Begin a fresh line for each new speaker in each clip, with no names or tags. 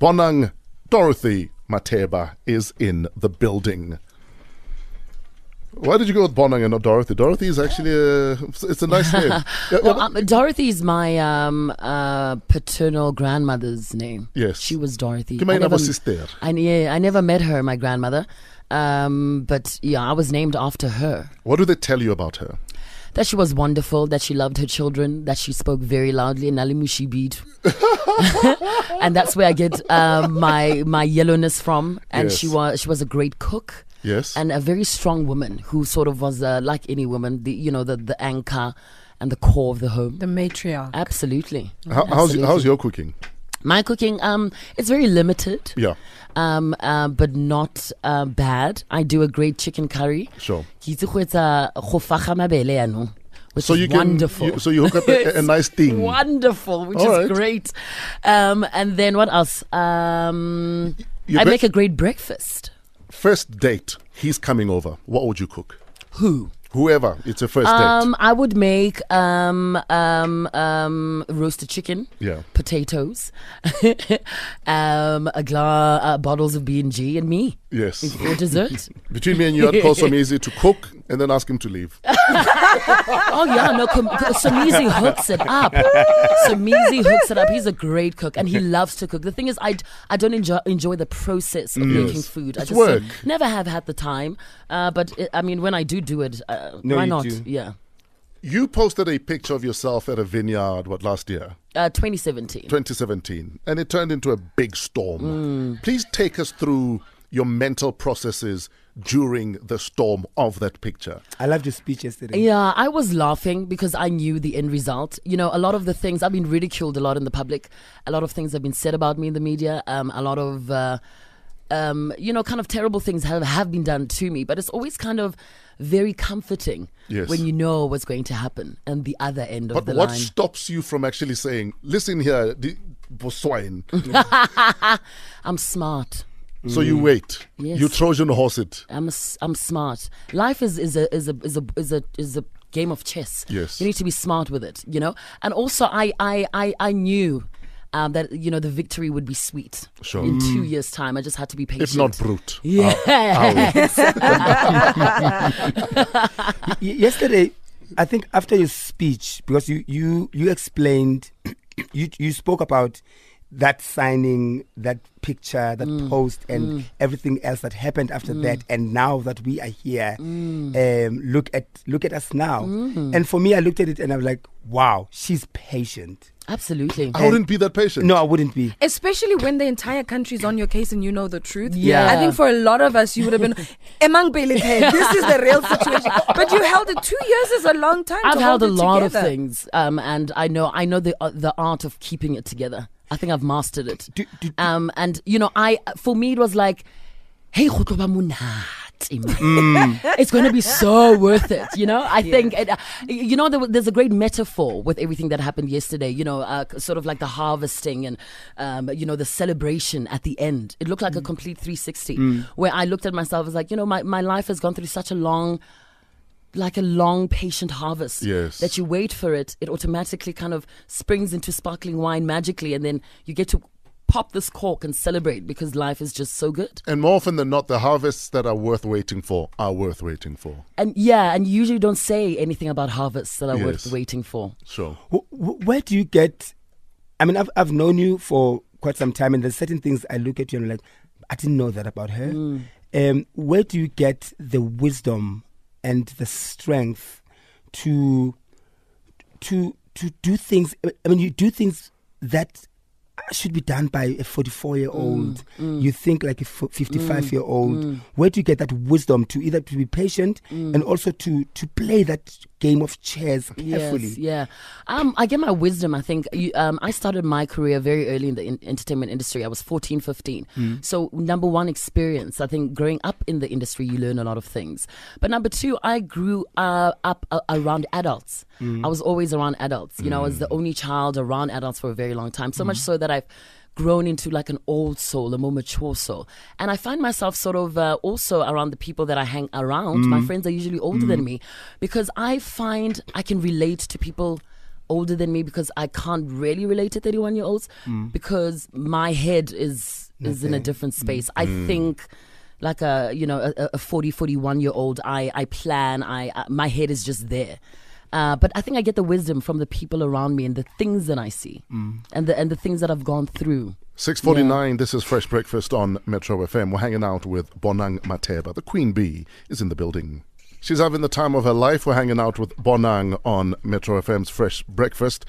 Bonang Dorothy Matheba is in the building. Why did you go with Bonang and not Dorothy? Dorothy is actually a, it's a nice name. Yeah,
Well, um, Dorothy's my um, uh, paternal grandmother's name.
Yes.
she was Dorothy. I never,
sister.
I, yeah, I never met her, my grandmother. Um, but yeah, I was named after her.
what do they tell you about her?
That she was wonderful, that she loved her children, that she spoke very loudly, and Nalimushi beat. and that's where I get um, my my yellowness from. And she was she was a great cook
Yes.
and a very strong woman who sort of was uh, like any woman, the you know the the anchor and the core of the home.
The matriarch.
Absolutely.
How, how's,
Absolutely.
how's your cooking?
My cooking, um, it's very limited,
Yeah,
um, uh, but not uh, bad. I do a great chicken curry.
sure.
Ke itse go etsa go faga mabele yaanong, Which
So
is
you can,
wonderful.
you, so you hook up a, a nice thing.
wonderful, which
All
is
right.
great. Um, and then what else? Um, I make a great breakfast.
First date, he's coming over. What would you cook?
Who?
Whoever, it's a first
Um, I would make um, um, um, roasted chicken.
Yeah.
potatoes, um, a gla- uh, bottles of B and G, and me
Yes.
for dessert.
Between me and you, I'd call Somizi to cook and then ask him to leave.
oh yeah, no, com- Somizi hooks it up. Somizi hooks it up. He's a great cook, and he loves to cook. The thing is, I, d- I don't enjoy enjoy the process of making
Yes.
food. I
It's
just
work.
uh, never have had the time. Uh, but it, I mean, when I do do it,
No,
why
you
not?
do.
Yeah.
You posted a picture of yourself at a vineyard, what, last year?
Uh, 2017.
2017, and it turned into a big storm. Please take us through your mental processes during the storm of that picture.
I loved your speech yesterday.
Yeah, I was laughing because I knew the end result. You know, a lot of the things I've been ridiculed a lot in the public. A lot of things have been said about me in the media. Um, a lot of, uh, um, you know, kind of terrible things have, have been done to me. But it's always kind of very comforting
Yes.
when you know what's going to happen and the other end of
But
the
what
line.
stops you from actually saying, listen here, the swine?
I'm smart.
so you wait.
Yes.
You Trojan horse it.
I'm a I'm smart. Life is is a is a is a is a is a game of chess.
Yes.
you need to be smart with it. You know, and also I I I I knew. Um, that you know the victory would be sweet
Sure.
in two years' time. I just had to be patient.
If not brute.
yes.
Y- yesterday, I think after your speech, because you you you explained, you you spoke about that signing, that picture, that
Mm.
post, and everything else that happened after that. And now that we are here,
Mm.
um, look at look at us now. And for me, I looked at it and I was like, wow, she's patient.
Absolutely.
I wouldn't be that patient.
No, I wouldn't be.
Especially when the entire country is on your case and you know the truth.
Yeah.
I think for a lot of us, you would have been, Emang Belete, this is the real situation. But you held it. Two years is a long time
I've
to
held a
hold it
lot of things, um, and I know I know the uh, the art of keeping it together. I think I've mastered it.
Do- do-
um, and you know, I for me it was like, hey, go tlo ba monate, man.
Mm.
it's going to be so worth it. You know, I think it, uh, you know there, there's a great metaphor with everything that happened yesterday. You know, uh, sort of like the harvesting and um, you know the celebration at the end. It looked like
Mm.
a complete 360 where I looked at myself as like, you know, my my life has gone through such a long like a long patient harvest
Yes.
that you wait for it it automatically kind of springs into sparkling wine magically and then you get to pop this cork and celebrate because life is just so good
And more often than not, the harvests that are worth waiting for are worth waiting for.
and yeah and you usually don't say anything about harvests that are
Yes.
worth waiting for
Sure.
Wh- wh- where do you get? I mean, I've I've known you for quite some time, and there's certain things I look at you and I'm like, I didn't know that about her. Um, where do you get the wisdom and the strength to to to do things? I mean, you do things that should be done by a 44 year old. You think like a 55 year old. Where do you get that wisdom to either to be patient and also to to play that game of chess carefully?
Yes, yeah. Um, I get my wisdom. I think you, um, I started my career very early in the in- entertainment industry. I was 14, 15. So number one, experience. I think growing up in the industry, you learn a lot of things. But number two, I grew uh, up uh, around adults. Mm. I was always around adults. You know, I was the mm. only child around adults for a very long time. So much mm. so that I've grown into like an old soul, a more mature soul. And I find myself sort of uh, also around the people that I hang around. My friends are usually older than me because I find I can relate to people older than me because I can't really relate to 31 year olds because my head is is in a different space. I think like a you know a, a 40 41 year old I I plan I, I my head is just there. Uh, but I think I get the wisdom from the people around me and the things that I see and the and the things that I've gone through.
649, this is Fresh Breakfast on Metro FM. We're hanging out with Bonang Matheba. The Queen Bee is in the building. She's having the time of her life. We're hanging out with Bonang on Metro FM's Fresh Breakfast.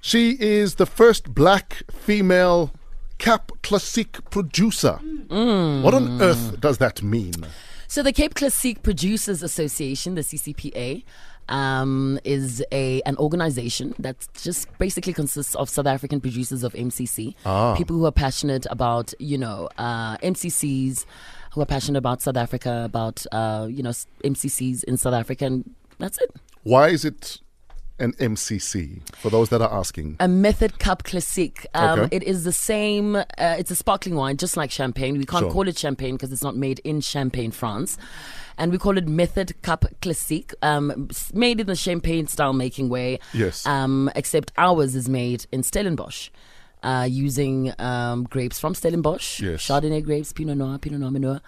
She is the first black female Cap Classique producer. What on earth does that mean?
So the Cap Classique Producers Association, the CCPA, um, is a an organization that just basically consists of South African producers of MCC, people who are passionate about you know uh, MCCs, who are passionate about South Africa, about uh, you know MCCs in South Africa, and that's it.
Why is it an MCC? For those that are asking.
a Method Cap Classique. Um,
Okay.
It is the same. Uh, it's a sparkling wine, just like champagne. We can't
Sure.
call it champagne because it's not made in Champagne, France. And we call it Method Cap Classique, um, made in the champagne style making way.
Yes.
Um, except ours is made in Stellenbosch. Uh, using um, grapes from Stellenbosch,
Yes.
Chardonnay grapes, Pinot Noir, Pinot Noir, Meunier,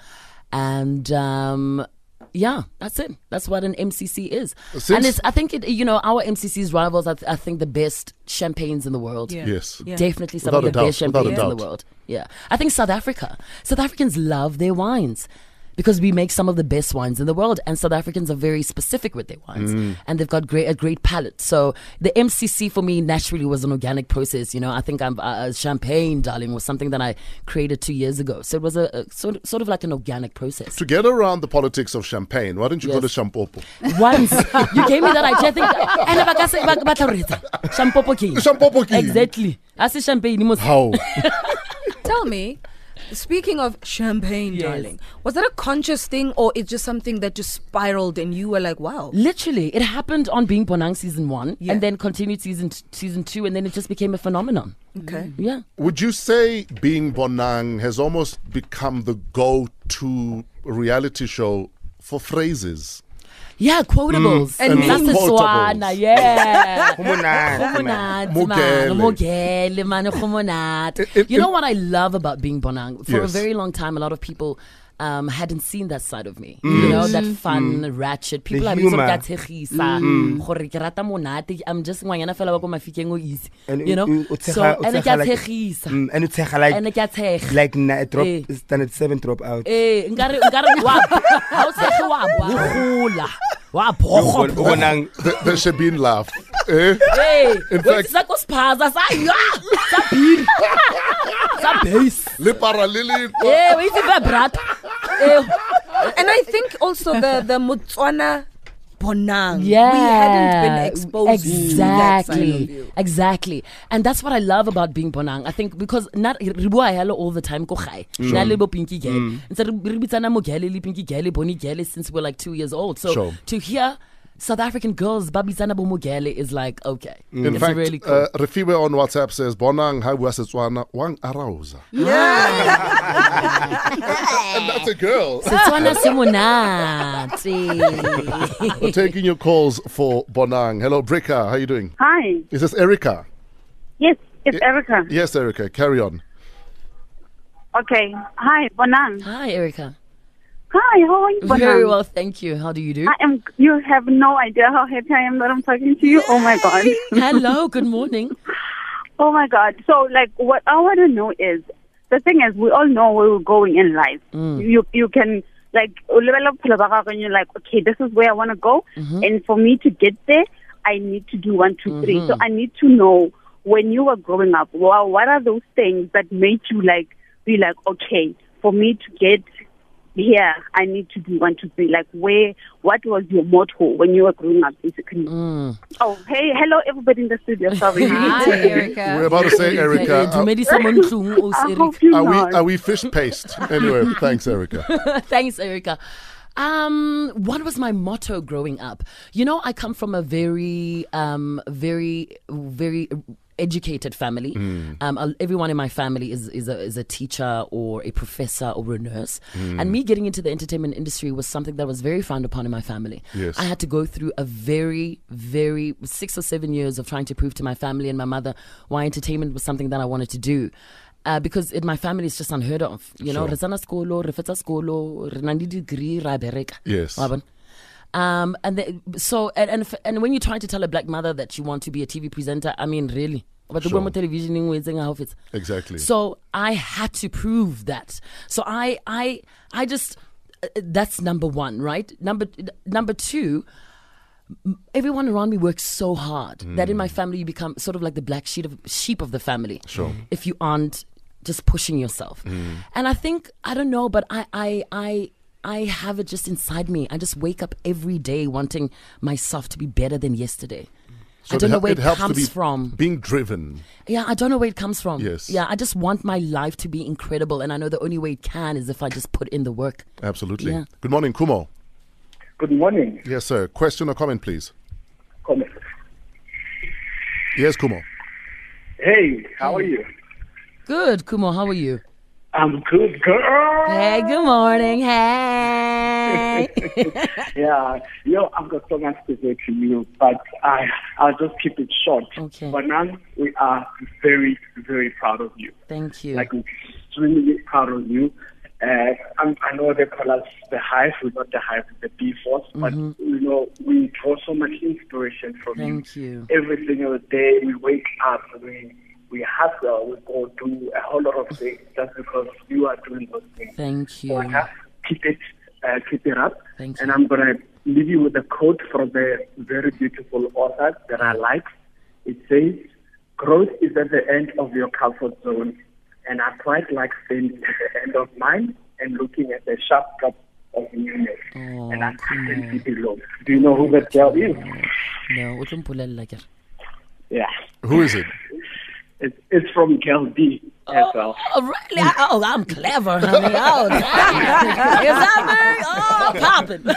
and um, yeah, that's it. That's what an MCC is.
Since-
and it's, I think it, you know, our MCC's rivals. I, I think the best champagnes in the world.
Yeah.
Yes.
Yeah.
Definitely some
Without
of the
doubt,
best champagnes in the world. Yeah. I think South Africa. South Africans love their wines because we make some of the best wines in the world and South Africans are very specific with their wines
Mm.
and they've got great a great palate. So the MCC for me naturally was an organic process, you know. I think I'm uh, champagne darling was something that I created 2 years ago. So it was a, a sort of, sort of like an organic process.
To get around the politics of champagne, why don't you go to
Yes.
Shampopo?
Once you gave me that idea, I think, and ba ka se- ba- ba tla re etsa? Shampopo ke eng?
Shampopo ke?
Exactly. A se champagne mos-
How?
Tell me, speaking of champagne,
Yes.
darling, was that a conscious thing or it's just something that just spiraled and you were like, wow?
Literally, it happened on Being Bonang season one,
Yeah.
and then continued season t- season two, and then it just became a phenomenon.
Okay. Mm.
Yeah,
Would you say being Bonang has almost become the go-to reality show for phrases?
Yeah, quotables mm,
And
that's the
quotables.
Swana, yeah.
Go monate, man.
monate, man.
Mogele.
Mogele, man. Go monate.
It- it-
You know what I love about being Bonang? For a very long time, a lot of people um, hadn't seen that side of me. You know, that fun, ratchet. People are
humor.
sort of tshegisa. Gore ke. I'm just ngwanyana fela wa ko mafikeng o easy.
And
You know?
o- o
So,
tshega-
and ke
tshega
a
like-
tshegisa.
Mm, and it's like
And ke a tshega.
like na, a drop
Eh.
standard seven drop out.
Eh, nkare nkare wa ha o tshege wa wa gola. Wa
O
bhogo.
bon- o bonang
The, the Shabin laugh. Eh?
Hey,
In
wait,
fact-
sa ko spaza sa ya. Sa beer. Sa base.
Le parallele.
Eh, we see that brat. Eh,
And I think also the the Motswana Bonang.
yeah.
We hadn't been exposed to that side of
exactly.
you.
Exactly. And that's what I love about being Bonang. I think because not re bua hello all the time ko gae. Na le bo pinky girl. Ntse re re bitsana mo girl le pinky girl, bony girl since we're like 2 years old. So
Sure.
to hear South African girls babitsana bo mo girl is like okay.
In
it's
fact,
really cool.
uh, Refiwe on WhatsApp says, Bonang, how was Setswana? Wang arauza. and that's a girl.
Setswana se monate.
We're taking your calls for Bonang. Hello, Brika. How you doing?
Hi.
Is this Erica?
Yes, it's Erica.
Yes, Erica. Carry on.
Okay. Hi, Bonang.
Hi Erica.
Hi, how are you?
Very well, thank you. How do you do?
I am. You have no idea how happy I am that I'm talking to you. Oh my god.
Hello, good morning.
oh my god. So, like, what I want to know is the thing is, we all know where we're going in life. Mm. You you can like level up and you're like, okay, this is where I want to go, mm-hmm. and for me to get there, I need to do one, two, three. Mm-hmm. So I need to know when you were growing up. Well, what are those things that made you like be like, okay, for me to get here, I need to do one, two, three. Like, where, what was your motto when you were growing up, basically? Oh, hey, hello, everybody in the studio. Sorry.
Hi, Erica.
We're about to say, Erica.
Dumedisa mo ntlong, o
I
se
hope you
Are, are we are we fish paste? Anyway, thanks, Erica.
Thanks, Erica. Um, what was my motto growing up? You know, I come from a very, um, very, very educated family. Um, uh, everyone in my family is is a, is a teacher or a professor or a nurse. And me getting into the entertainment industry was something that was very frowned upon in my family.
Yes.
I had to go through a very, very six or seven years of trying to prove to my family and my mother why entertainment was something that I wanted to do. Uh, because in my family it's just unheard of. You know,
Sure.
re tsena sekolo, re fetsa sekolo, re na le degree, ra.
Yes.
Um, and the, so and, and f- and when you try to tell a black mother that you want to be a TV presenter, I mean, really, but the
Sure.
woman television in outfits.
Exactly.
So I had to prove that. So I I I just uh, that's number one, right? Number number two. Everyone around me works so hard that in my family you become sort of like the black sheep of sheep of the family.
Sure.
If you aren't just pushing yourself, and I think I don't know, but I I I I have it just inside me. I just wake up every day wanting myself to be better than yesterday. Mm.
So
I don't
it
know where it,
helps to
comes
be
from.
Being driven.
Yeah, I don't know where it comes from.
Yes.
Yeah, I just want my life to be incredible, and I know the only way it can is if I just put in the work.
Absolutely.
Yeah.
Good morning, Kumo.
Good morning.
Yes, sir. Question or comment, please?
Comment.
Yes, Kumo.
Hey, how are you?
Good, Kumo. How are you?
I'm good, girl.
Hey, good morning. Hey.
Yeah, yo, I've got so much to say to you, but I, I'll just keep it short.
Okay.
But now we are very, very proud of you.
Thank you.
Like extremely proud of you. Uh, I'm, know they call us the Hive. We're not the Hive, the B Force, but you know we draw so much inspiration from
Mm-hmm. Thank you.
Every single day we wake up, we we hustle, we go do a whole lot of things just because you are doing those things.
Thank
So
you.
I have keep it, uh, keep it up.
Thank
and
you.
I'm gonna leave you with a quote from a very beautiful author that I like. It says, "Growth is at the end of your comfort zone," and I quite like staying at the end of mine and looking at the sharp drop of newness.
Oh,
and I
come
can
on.
see below. Do you know who that girl is?
No, o tlo mpolella.
Yeah,
Who is it?
it's it's from Girl D oh, as well.
Oh, really? I- oh, I'm clever, honey. Oh, damn. Is that me? Oh, I'm popping.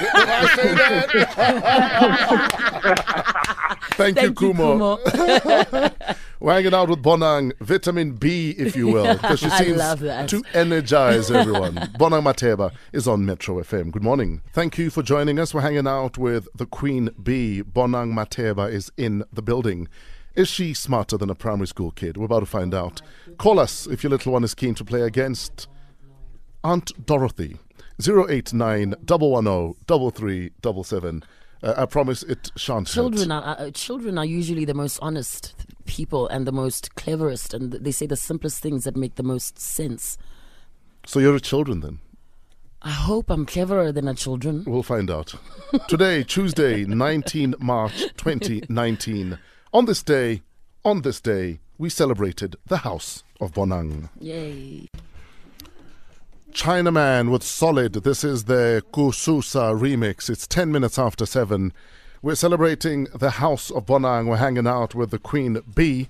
Thank, you,
Thank you,
Kumo.
Kumo.
We're hanging out with Bonang, vitamin B, if you will, because she seems to energize everyone. Bonang Matheba is on Metro FM. Good morning. Thank you for joining us. We're hanging out with the Queen Bee. Bonang Matheba is in the building. Is she smarter than a primary school kid? We're about to find out. Call us if your little one is keen to play against Aunt Dorothy. 089 110 3377. Uh, I promise it shan't hurt.
children are uh, children are usually the most honest people and the most cleverest, and they say the simplest things that make the most sense.
So you're a children then?
I hope I'm cleverer than our children.
We'll find out. Today, Tuesday, 19 March 2019. On this day, on this day, we celebrated the House of Bonang.
Yay!
Chinaman with Solid. This is the Kususa remix. It's 10 minutes after 7. We're celebrating the House of Bonang. We're hanging out with the Queen Bee.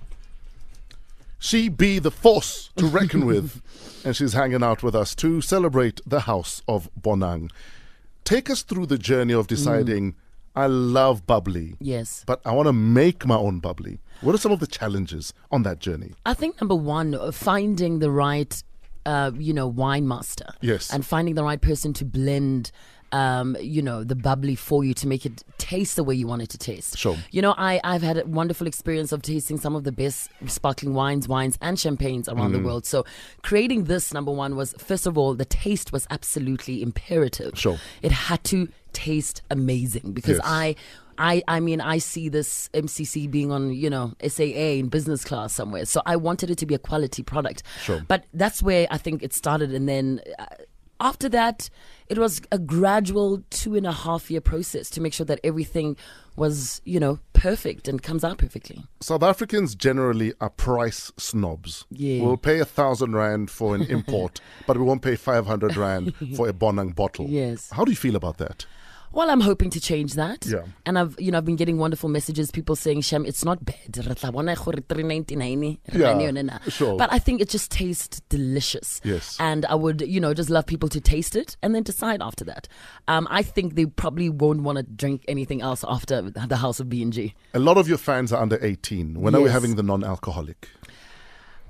She be the force to reckon with. And she's hanging out with us to celebrate the House of Bonang. Take us through the journey of mm. deciding, I love bubbly,
Yes.
but I want to make my own bubbly. What are some of the challenges on that journey?
I think number one, uh, finding the right, uh, you know, wine master.
Yes.
And finding the right person to blend, um, you know, the bubbly for you to make it taste the way you want it to taste.
Sure.
You know, I, I've had a wonderful experience of tasting some of the best sparkling wines, wines, and champagnes around
Mm.
the world. So creating this, number one, was first of all, the taste was absolutely imperative.
Sure.
It had to taste amazing because
Yes.
I. I, I mean, I see this MCC being on, you know, SAA in business class somewhere. So I wanted it to be a quality product.
Sure.
But that's where I think it started. And then uh, after that, it was a gradual two and a half year process to make sure that everything was, you know, perfect and comes out perfectly.
South Africans generally are price snobs.
Yeah.
We'll pay a thousand rand for an import, but we won't pay 500 rand for a Bonang bottle.
Yes.
How do you feel about that?
Well, I'm hoping to change that.
Yeah.
And I've you know I've been getting wonderful messages, people saying, "Shem, it's not bad." Re tla bona gore 3.99, re
Yeah,
nane yone na."
sure.
But I think it just tastes delicious.
Yes.
And I would you know just love people to taste it and then decide after that. Um, I think they probably won't want to drink anything else after the House of B and G.
A lot of your fans are under 18. When are we having the non alcoholic?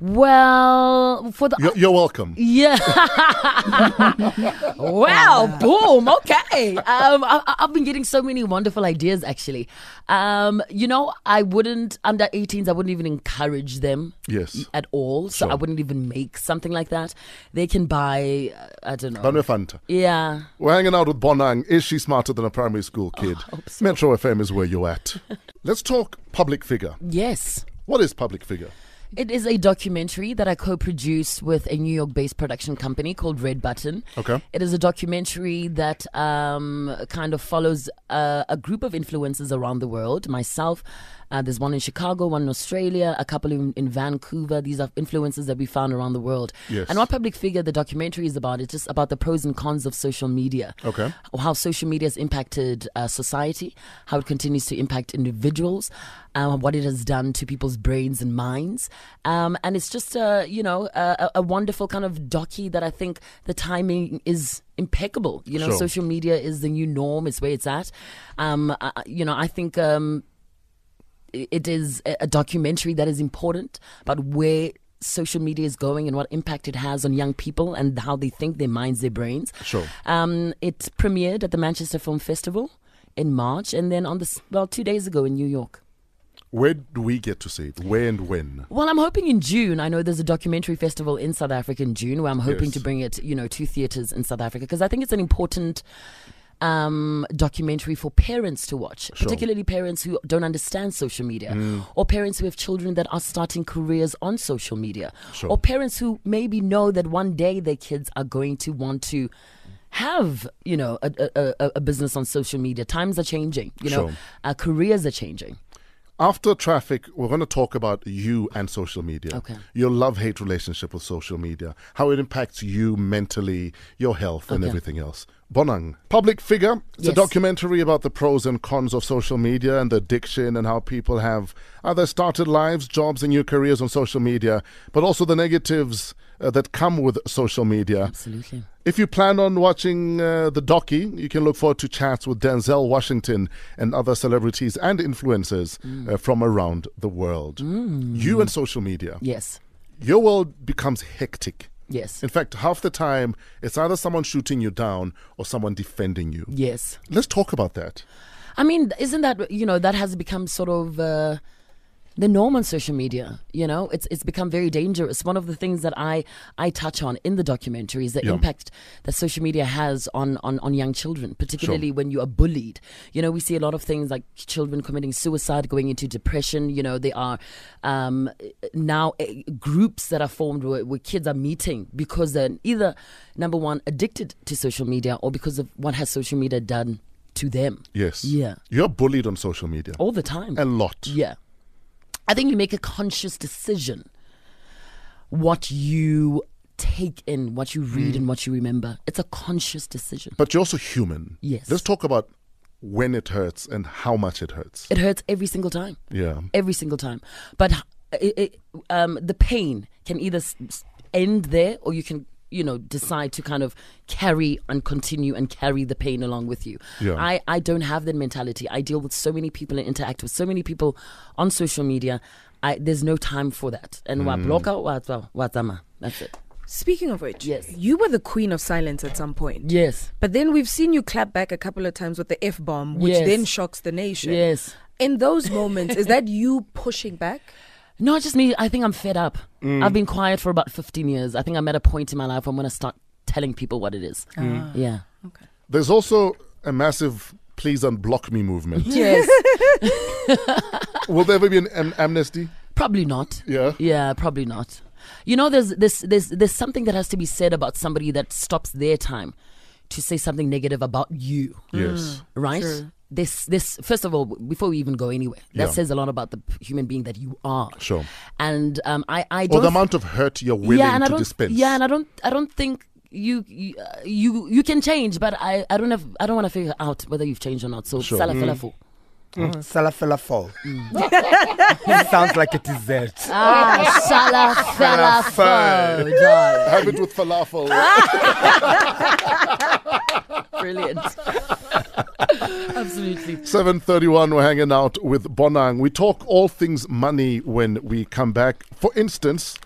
Well, for the
You're, you're welcome.
Yeah. wow. Boom. Okay. Um, I, I've been getting so many wonderful ideas, actually. Um, you know, I wouldn't, under 18s, I wouldn't even encourage them
Yes.
at all. So
Sure.
I wouldn't even make something like that. They can buy, uh, I don't know.
Banwe Fanta.
Yeah.
We're hanging out with Bonang. Is she smarter than a primary school kid?
hope so.
Metro FM is where you're at. Let's talk public figure.
Yes.
What is public figure?
It is a documentary that I co produced with a New York based production company called Red Button.
Okay.
It is a documentary that um, kind of follows uh, a group of influencers around the world. Myself, uh, there's one in Chicago, one in Australia, a couple in, in Vancouver. These are influences that we found around the world.
Yes.
And what Public Figure, the documentary is about, it's just about the pros and cons of social media.
Okay.
How social media has impacted uh, society, how it continues to impact individuals, um, what it has done to people's brains and minds. Um, and it's just, a, you know, a, a- wonderful kind of docu that I think the timing is impeccable. You know,
Sure.
social media is the new norm, it's where it's at. Um, I- you know, I think. Um, it is a documentary that is important about where social media is going and what impact it has on young people and how they think, their minds, their brains.
Sure.
Um, it premiered at the Manchester Film Festival in March, and then on the well two days ago in New York.
Where do we get to see it? Where and when?
Well, I'm hoping in June. I know there's a documentary festival in South Africa in June where I'm hoping
Yes.
to bring it, you know, to theaters in South Africa because I think it's an important um, documentary for parents to watch,
Sure.
particularly parents who don't understand social media,
Mm.
or parents who have children that are starting careers on social media,
Sure.
or parents who maybe know that one day their kids are going to want to have you know a, a, a, business on social media times are changing you know
Sure.
uh, careers are changing
After traffic, we're going to talk about you and social media.
Okay.
Your love hate relationship with social media, how it impacts you mentally, your health, and
Okay.
everything else. Bonang, public figure. It's a documentary about the pros and cons of social media and the addiction and how people have either started lives, jobs, and new careers on social media, but also the negatives uh, that come with social media.
absolutely
If you plan on watching uh, the docu, you can look forward to chats with Denzel Washington and other celebrities and influencers uh, from around the world. You and social media,
yes
your world becomes hectic.
Yes
In fact, half the time, it's either someone shooting you down or someone defending you.
yes
Let's talk about that.
I mean, isn't that you know that has become sort of uh, the norm on social media? You know, it's it's become very dangerous. One of the things that I I touch on in the documentary is the
Yeah.
impact that social media has on on on young children, particularly when you are bullied. You know, we see a lot of things like children committing suicide, going into depression. You know, there are um, now uh, groups that are formed where, where kids are meeting because they're either number one addicted to social media or because of what has social media done to them.
Yes.
Yeah.
You're bullied on social media.
All the time.
A lot.
yeah. I think you make a conscious decision what you take in, what you read, and what you remember. It's a conscious decision.
But you're also human.
Yes.
Let's talk about when it hurts and how much it hurts.
It hurts every single time.
yeah.
Every single time. But it, it, um, the pain can either end there or you can. You know, decide to kind of carry and continue and carry the pain along with you.
Yeah.
I, I don't have that mentality. I deal with so many people and interact with so many people on social media. I, there's no time for that. And wa mm. bloka wa twa- tama. That's it.
Speaking of which,
Yes.
you were the queen of silence at some point.
Yes.
But then we've seen you clap back a couple of times with the F bomb, which
Yes.
then shocks the nation.
Yes.
In those moments, is that you pushing back?
No, just me. I think I'm fed up. Mm. I've been quiet for about 15 years. I think I'm at a point in my life where I'm going to start telling people what it is. Ah, mm. Yeah. Okay.
There's also a massive please unblock me movement.
Yes.
Will there ever be an, an amnesty?
Probably not.
Yeah.
Yeah, probably not. You know, there's this, there's, there's something that has to be said about somebody that stops their time to say something negative about you.
Yes. Mm.
right?
Sure.
This, this, first of all, before we even go anywhere, that
Yeah.
says a lot about the human being that you are.
Sure.
And um, I, I
Or
don't.
the amount of hurt you're willing
yeah, and I
to
don't.
dispense.
Yeah, and I don't. I don't think you you uh, you, you can change, but I, I don't have I don't want to figure out whether you've changed or not. So
Sure.
sala fela fo.
Mm. Salafela fall. Mm. Sounds like a dessert.
Ah, sala fela fo,
Falafel.
Have it with falafel.
Brilliant. Absolutely.
7.31, we're hanging out with Bonang. We talk all things money when we come back. For instance,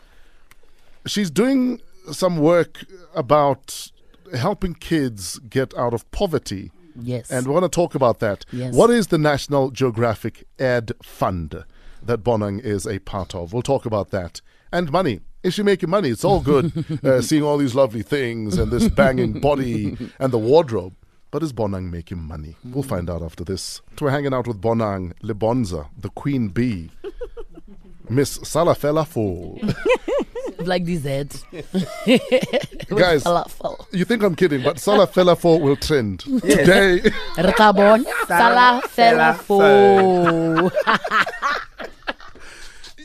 she's doing some work about helping kids get out of poverty.
Yes.
And we want to talk about that.
Yes.
What is the National Geographic Ed Fund that Bonang is a part of? We'll talk about that. And money. Is she making money? It's all good uh, seeing all these lovely things and this banging body and the wardrobe. But is Bonang making money? We'll find out after this. We're hanging out with Bonang Lebonza, the queen bee. Miss Salafela Fall.
like this head.
Guys,
falafel.
you think I'm kidding, but Salafela Fall will trend. Today,
Rekabon. Sala fela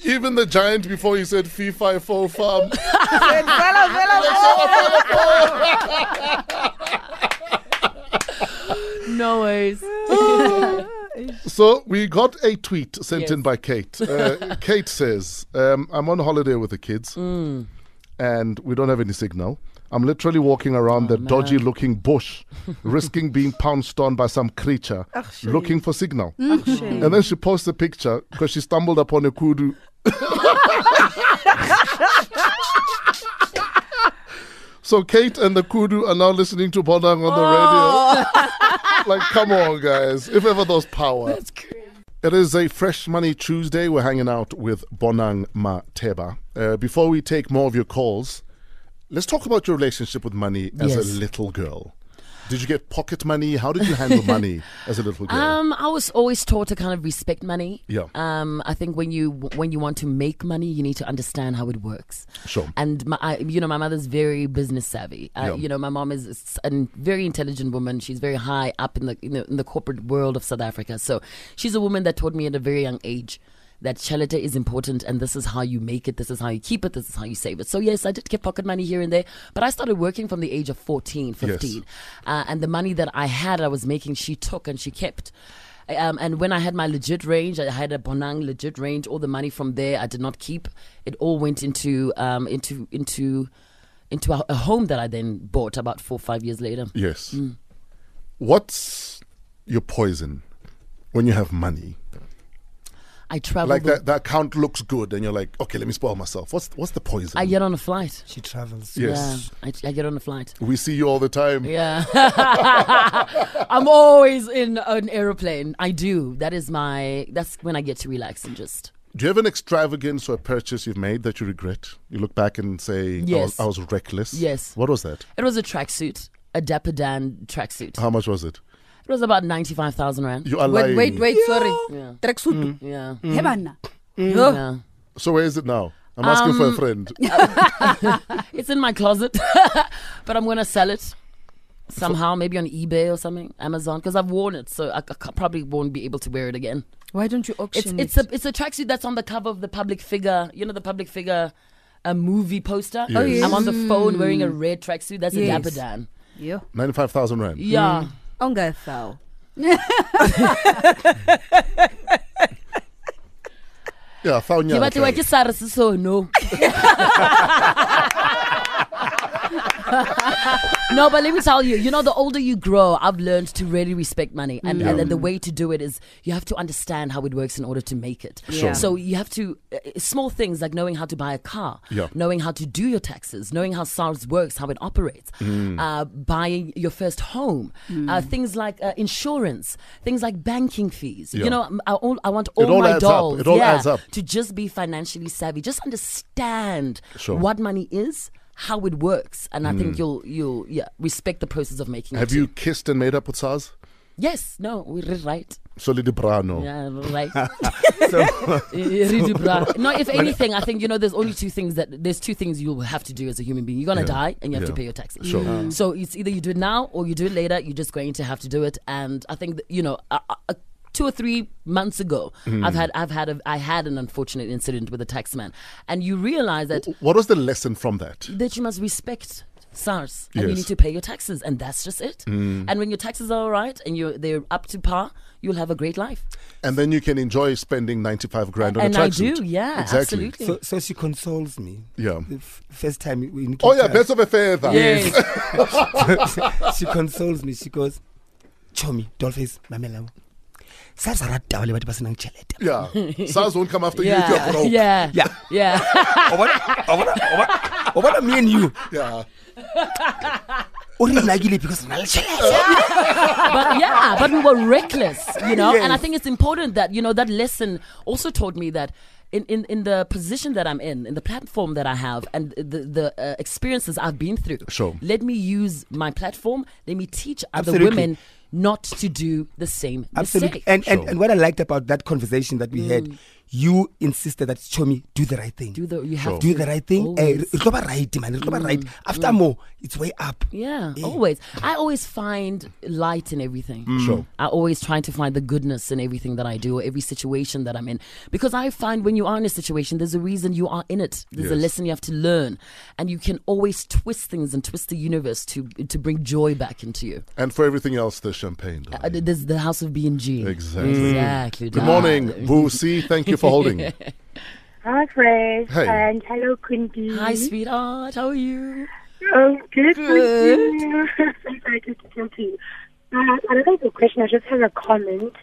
even the giant before he said fee fi fo fum.
No ways.
So we got a tweet sent
Yes.
in by Kate. Uh, Kate says, um, "I'm on holiday with the kids,
Mm.
and we don't have any signal. I'm literally walking around
Oh,
the dodgy-looking bush, risking being pounced on by some creature, looking for signal."
Mm.
And then she posts a picture because she stumbled upon a kudu. So Kate and the kudu are now listening to Bonang on the radio. like, come on, guys! If ever there's power.
That's crazy.
It is a Fresh Money Tuesday. We're hanging out with Bonang Matheba. Uh, before we take more of your calls, let's talk about your relationship with money as
Yes.
a little girl. Did you get pocket money? How did you handle money as a little girl?
Um, I was always taught to kind of respect money.
Yeah.
Um, I think when you when you want to make money, you need to understand how it works.
Sure.
And my, I, you know, my mother's very business savvy. Uh,
Yeah.
You know, my mom is a very intelligent woman. She's very high up in the, in the in the corporate world of South Africa. So she's a woman that taught me at a very young age that charity is important and this is how you make it, this is how you keep it, this is how you save it. So yes, I did get pocket money here and there, but I started working from the age of 14, 15. Uh, and the money that I had, I was making, she took and she kept. Um, and when I had my legit range, I had a Bonang legit range. All the money from there, I did not keep. It all went into um, into into into a, a home that I then bought about four five years later.
yes.
Mm.
What's your poison when you have money?
I traveled.
Like that, that account looks good, and you're like, okay, let me spoil myself. What's what's the poison?
I get on a flight.
She travels.
yes.
Yeah, I, I get on a flight.
We see you all the time.
Yeah. I'm always in an aeroplane. I do. That is my. That's when I get to relax and just.
Do you have an extravagance or a purchase you've made that you regret? You look back and say, I, was,
Yes.
I was reckless.
Yes.
What was that?
It was a tracksuit, a Dapper Dan tracksuit.
How much was it?
It was about ninety-five thousand rand.
You are lying.
wait, wait, sorry.
Yeah.
Tracksuit.
Yeah. Mm. Mm.
Hey, man. Mm.
Yeah.
So where is it now? I'm asking for a
Um,
friend.
It's in my closet, but I'm gonna sell it somehow, maybe on eBay or something, Amazon, because I've worn it, so I probably won't be able to wear it again.
Why don't you
It's
auction
it's
it?
a it's a tracksuit that's on the cover of the public figure. You know the public figure, a movie poster.
Oh, yes.
I'm on the phone wearing a red tracksuit. That's
Yes.
a Dapper Dan.
Yeah.
95,000 Rand.
Yeah.
Ongefel.
Yeah, found
Ke batliwa ke SARS so no. no, but let me tell you, you know, the older you grow, I've learned to really respect money. And, and, and the way to do it is you have to understand how it works in order to make it.
Sure.
So you have to, uh, small things like knowing how to buy a car,
Yeah.
knowing how to do your taxes, knowing how SARS works, how it operates, uh, buying your first home, uh, things like uh, insurance, things like banking fees.
Yeah.
You know, I, all, I want all,
all
my dolls
It all
yeah,
adds up.
to just be financially savvy. Just understand
Sure.
what money is, how it works, and I think you'll you'll yeah respect the process of making it.
Have
you
kissed and made up with SARS?
Yes. No. We're right.
Solidi Brano.
Yeah. Right. Really bra- no. If anything, I think you know. There's only two things that there's two things you'll have to do as a human being. You're gonna
Yeah.
die, and you have
Yeah.
to pay your taxes.
Sure. Mm.
So it's either you do it now or you do it later. You're just going to have to do it. And I think that, you know, uh, uh, two or three months ago,
Mm.
I've had I've had a, I had an unfortunate incident with a taxman, and you realize that
What was the lesson from that?
that you must respect SARS, and you need to pay your taxes, and that's just it. And when your taxes are all right and you're they're up to par, you'll have a great life.
And then you can enjoy spending 95 grand on
and
a
I
tracksuit.
I do, yeah,
exactly.
absolutely.
So, so she consoles me.
Yeah.
The f- first time we
Oh, yeah,
Cape
best of a feather.
yes.
Town, she consoles me. She goes, Chomi, Dollface, Mamela. SARS a rata le batho ba senang tjhelete.
Yeah. SARS won't come after you if you're
yeah,
broke.
yeah,
Yeah.
yeah.
O bona- o bona- o bona- me and you.
Yeah.
O re nagile because re na le tjhelete.
but yeah, but we were reckless, you know. And I think it's important that you know that lesson also taught me that. In, in, in the position that I'm in, in the platform that I have, and the the uh, experiences I've been through,
Sure.
let me use my platform. Let me teach other
Absolutely.
women not to do the same
Absolutely.
mistake.
And, and
Sure.
and what I liked about that conversation that we had, mm. You insisted that Chomi do the right thing.
do the you have
do
to
the right thing. Eh,
always.
re tlo right, man. Re tlo ba right. After more, it's way up.
Yeah,
Yeah.
always. I always find light in everything.
Sure.
I always try to find the goodness in everything that I do or every situation that I'm in. Because I find when you are in a situation, there's a reason you are in it. There's a lesson you have to learn. And you can always twist things and twist the universe to to bring joy back into you.
And for everything else, there's champagne.
Uh,
darling.
there's the house of B&G.
Exactly.
Exactly.
Good morning, Boo Thank you for holding.
Hi, Fresh.
Hey.
And hello, Quinty.
Hi, sweetheart. How are you?
Oh, good.
Good.
Thank you. so excited to talk to you. Uh, I don't have a question. I just have a comment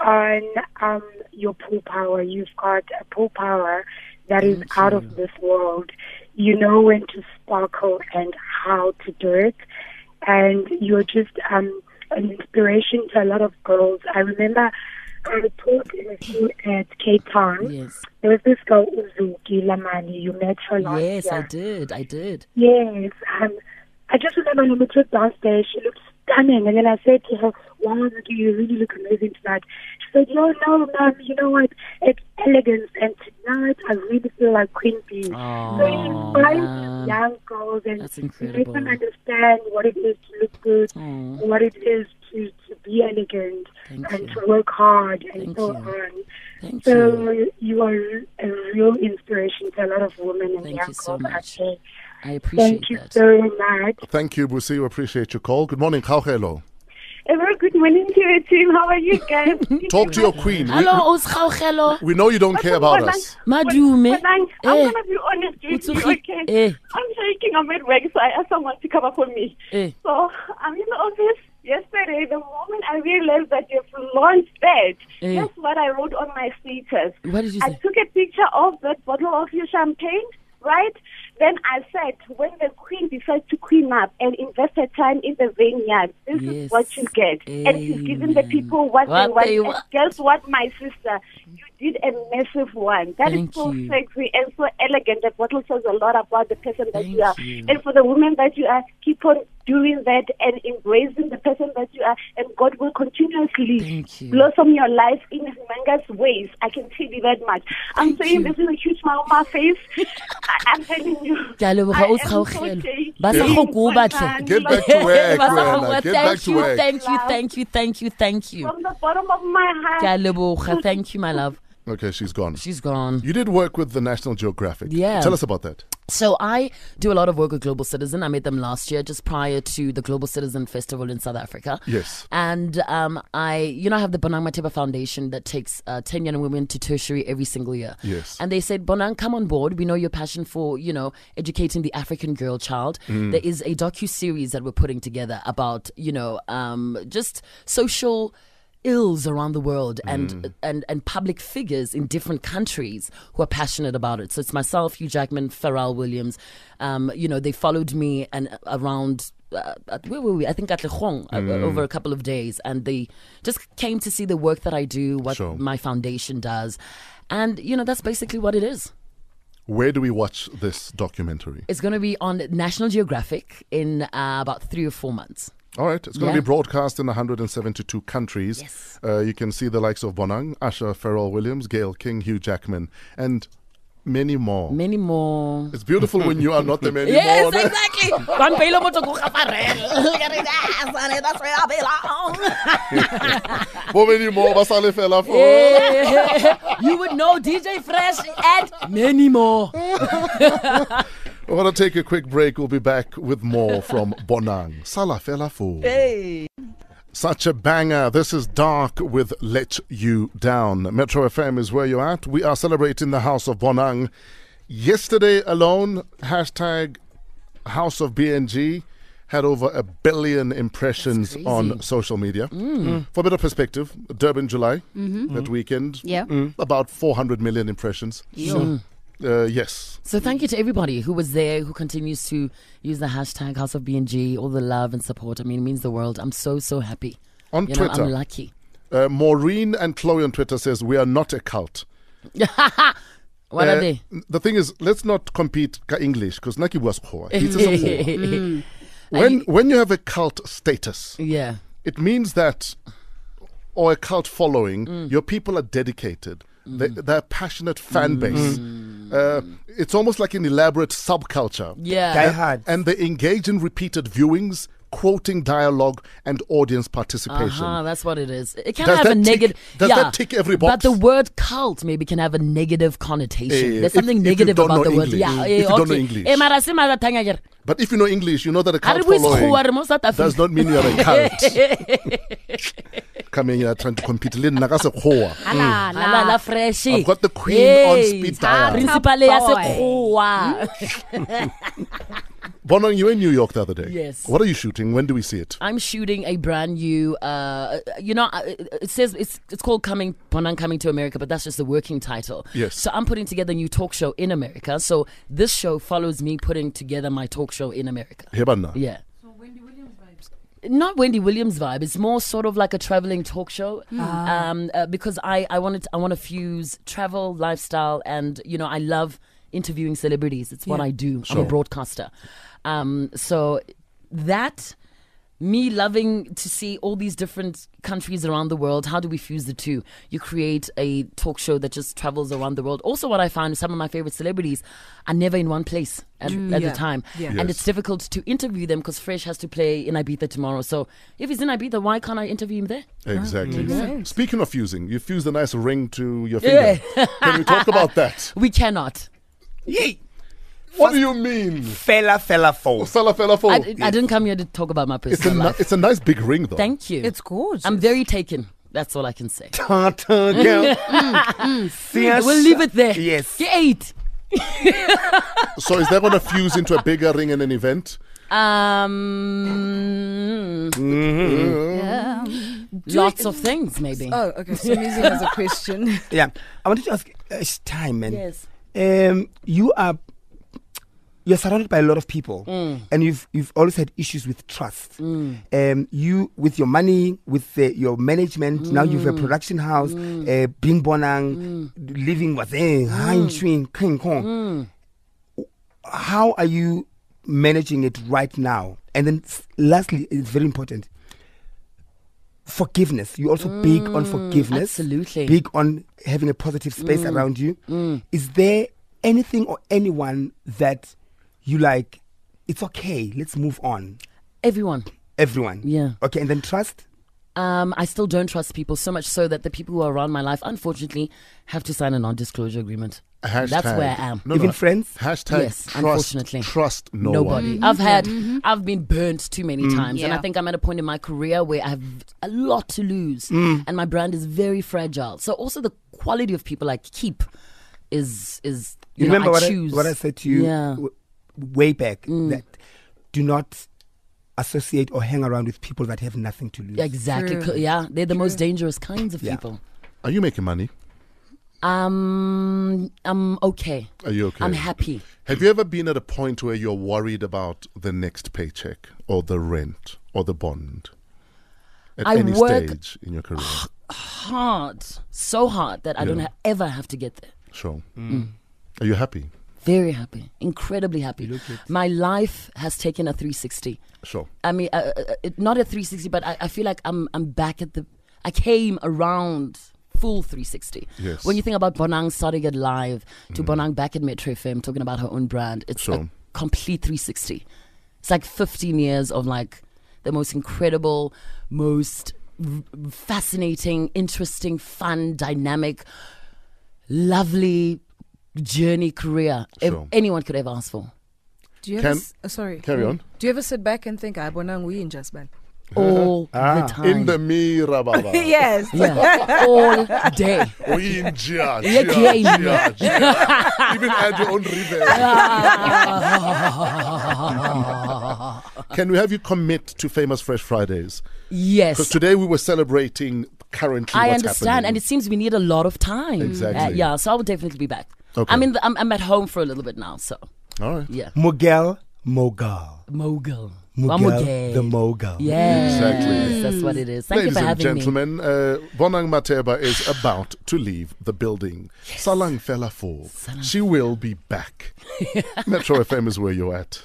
on um, your pull power. You've got a pull power that is out of this world. You know when to sparkle and how to do it. And you're just um, an inspiration to a lot of girls. I remember I a school at Cape Town.
Yes.
There was this girl, Uzuki Lamani. You met her last
Yes,
year.
I did. I did.
Yes. Um, I just remember when we took downstairs, she looked stunning. And then I said to her, wow, Vicky, you really look amazing tonight. She said, no, no, ma'am, you know what? It's elegance. And tonight, I really feel like Queen Bee.
Oh,
so you inspire
man.
these young girls and
That's
you make
incredible.
them understand what it is to look good,
Oh.
what it is to, to be elegant,
Thank
and
you.
to work hard, and
Thank
so
you.
on.
Thank.
So you are a real inspiration to a lot of women and
Thank
young
you so much.
there.
I appreciate
Thank you
that.
so much.
Thank you, Boo C. We appreciate your call. Good morning, Kaukelo.
A very good morning to your team. How are you guys?
Talk to your queen. We,
Hello, Osgaugelo.
we know you don't care about us.
Madume.
But I'm,
Eh.
Gonna be honest with you,
Utsugi-
okay?
eh.
I'm shaking. I'm at work, so I asked someone to cover for me.
Eh.
So I'm in the office yesterday. The moment I realized that you've launched that,
Eh.
that's what I wrote on my status.
What did you
I
say?
took a picture of that bottle of your champagne, right? Then I said, when the queen decides to queen up and invest her time in the vineyard, this
Yes.
is what you get. And she's giving the people what,
What
they want.
they want.
guess what, my sister? You did a massive one. That is
Thank
so
you.
sexy and so elegant. The bottle says a lot about the person that
Thank
you are.
you.
And for the women that you are, keep on doing that and embracing the person that you are. And God will continuously
you.
blossom your life in humongous ways. I can tell you that much. I'm
Thank
saying
you.
this is a huge smile on my face. I- I'm telling you.
Ke a leboga,
I am
Osgaugelo.
so shaky.
Ba sa go koba tle.
Get back to work,
Ba sa
Wena.
go-
Get back
Thank
to
you,
work.
thank you, thank you, thank you, thank you.
From the bottom of my heart.
Ke. Thank you, my love.
Okay, she's gone.
She's gone.
You did work with the National Geographic.
Yeah.
Tell us about that.
So I do a lot of work with Global Citizen. I met them last year, just prior to the Global Citizen Festival in South Africa.
Yes.
And um, I, you know, I have the Bonang Matheba Foundation that takes uh, 10 young women to tertiary every single year.
Yes.
And they said, Bonang, come on board. We know your passion for, you know, educating the African girl child. There is a docu series that we're putting together about, you know, um, just social ills around the world and and and public figures in different countries who are passionate about it. So it's myself, Hugh Jackman, Pharrell Williams. Um, you know, they followed me and uh, around. Uh, where were we? I think at Lechong uh, over a couple of days, and they just came to see the work that I do, what
Sure.
my foundation does, and you know that's basically what it is.
Where do we watch this documentary?
It's going to be on National Geographic in uh, about three or four months.
All right, it's going
Yeah.
to be broadcast in 172 countries.
Yes.
Uh, you can see the likes of Bonang, Asha, Pharrell Williams, Gayle King, Hugh Jackman, and many more.
Many more.
It's beautiful when you are not them anymore.
Yes, exactly. Van Pelo mo toko ka Pharrell. That's where I belong.
How many more? Basale fela for.
You would know DJ Fresh and many more.
We're going to take a quick break. We'll be back with more from Bonang. Sala fela fu.
Hey.
Such a banger. This is Dark with Let You Down. Metro FM is where you're at. We are celebrating the House of Bonang. Yesterday alone, hashtag House of BNG had over a billion impressions on social media. Mm. Mm. For a bit of perspective, Durban, July, mm-hmm. that weekend, mm-hmm.
Yeah.
about 400 million impressions.
Yo. Mm.
Uh, yes.
So thank you to everybody who was there, who continues to use the hashtag House of BNG, all the love and support. I mean, it means the world. I'm so, so happy.
On
You know,
Twitter,
I'm lucky.
uh, Maureen and Chloe on Twitter says, We are not a cult.
What
Uh,
are they?
The thing is, let's not compete ka English because Naki was a khoa. When
you-
when you have a cult status,
yeah.
it means that, or a cult following,
Mm.
your people are dedicated. They, mm. they're passionate fan mm. base. Mm. Uh, it's almost like an elaborate subculture.
Yeah.
Die hard.
And they engage in repeated viewings, quoting dialogue, and audience participation.
Uh-huh, that's what it is. It can
Does
have a negative.
does
yeah,
that tick every
But the word cult maybe can have a negative connotation.
Eh,
There's something
if
negative
don't
about
know
the word.
English.
Yeah,
If
eh,
you don't know
okay.
English.
Eh, mara se mara tanga yer.
But if you know English, you know that a cult
we
following
school mo
does not mean you're a cult. Coming here trying to compete. Le nna ka sekgowa.
Ala,
Ala la fresh.
I've got the queen on speed dial.
Principal ya
Boy.
sekgowa.
Bonang, you were in New York the other day.
Yes.
What are you shooting? When do we see it?
I'm shooting a brand new. Uh, you know, uh, it says it's it's called Coming Bonang Coming to America, but that's just the working title.
Yes.
So I'm putting together a new talk show in America. So this show follows me putting together my talk show in America.
Hebana.
Yeah. So Wendy Williams vibe. Not Wendy Williams vibe. It's more sort of like a traveling talk show, um, uh, because I I wanted I want to fuse travel, lifestyle, and you know I love interviewing celebrities. It's what I do. I'm a broadcaster, um, so that me loving to see all these different countries around the world. How do we fuse the two? You create a talk show that just travels around the world. Also, what I found some of my favorite celebrities are never in one place at, at
yeah.
the time,
Yeah.
and it's difficult to interview them because Fresh has to play in Ibiza tomorrow. So if he's in Ibiza, why can't I interview him there?
Exactly.
sense.
Speaking of fusing, you fused a nice ring to your finger. Can we talk about that?
We cannot.
Yay.
What do you mean?
Fella, fella, four.
Fella, fella, fo.
I, I didn't come here to talk about my
It's a,
personal
ni-
life.
it's a nice big ring, though.
Thank you.
It's gorgeous.
I'm very taken. That's all I can say.
Ta-ta, girl. Yes.
We'll leave it there.
Yes.
Eight.
so is that going to fuse into a bigger ring in an event?
Um,
Yeah.
lots of things, maybe.
Oh, okay. Somizi has a question.
Yeah. I wanted to ask, uh, it's time, man.
Yes.
Um, you are you're surrounded by a lot of people,
Mm.
and you've you've always had issues with trust. Um, you with your money, with uh, your management. Now you've a
Mm.
production house, uh, Bing Bonang, living with eh, Shui, King Kong.
Mm.
How are you managing it right now? And then, lastly, it's very important. Forgiveness. You're also big on forgiveness.
Mm, absolutely.
Big on having a positive space
Mm.
around you. Is there anything or anyone that you like? It's okay. Let's move on.
Everyone.
Everyone.
Yeah.
Okay. And then trust.
Um, I still don't trust people so much so that the people who are around my life, unfortunately, have to sign a non-disclosure agreement.
Hashtag, That's
where I am.
No,
Even
no.
friends.
Hashtag
Yes,
trust,
unfortunately.
trust no
Nobody.
one.
I've had, I've been burnt too many times, and I think I'm at a point in my career where I have a lot to lose, and my brand is very fragile. So also the quality of people I keep is is you,
You,
know,
remember
I
what
choose.
I, what I said to you
Yeah. Mm.
w- way back that do not associate or hang around with people that have nothing to lose.
Exactly.
True.
Yeah, they're the most dangerous kinds of
Yeah.
people.
Are you making money?
Um, I'm okay.
Are you okay?
I'm happy.
Have you ever been at a point where you're worried about the next paycheck or the rent or the bond at
I
any
work-
stage in your career?
Hard, so hard that I don't ha- ever have to get there.
Sure.
Mm.
Are you happy?
Very happy, incredibly happy. My life has taken a 360.
Sure.
I mean, uh, uh, uh, not a 360, but I, I feel like I'm I'm back at the. I came around full 360.
Yes.
When you think about Bonang starting it live to Bonang back at Metro FM talking about her own brand, it's
Sure.
a complete 360. It's like 15 years of like the most incredible, most r- fascinating, interesting, fun, dynamic, lovely journey career ev-
Sure.
anyone could ever ask for.
Do you
Can-
ever? s- uh, sorry.
carry on.
Do you ever sit back and think, "I bonang we in just man"?
all
Ah.
the time.
In the mirror, Baba.
yes.
yeah, all day.
We in Gia,
Yeah,
Gia,
yeah,
Gia, Gia. Even add your own reverb. Can we have you commit to Famous Fresh Fridays?
yes.
Because today we were celebrating currently
I
what's
understand,
happening.
and it seems we need a lot of time.
Exactly.
Uh, yeah, so I will definitely be back.
Okay.
I'm in. The, I'm, I'm at home for a little bit now, so
All right.
yeah.
Mogel Mogal.
Mogul.
Mogel the Mogul.
Yes,
Exactly.
that's what it is. Thank
Ladies
you for
and
having me.
gentlemen, uh, Bonang Matheba is about to leave the building. Salang Fela 4. She will be back. Metro FM is where you're at.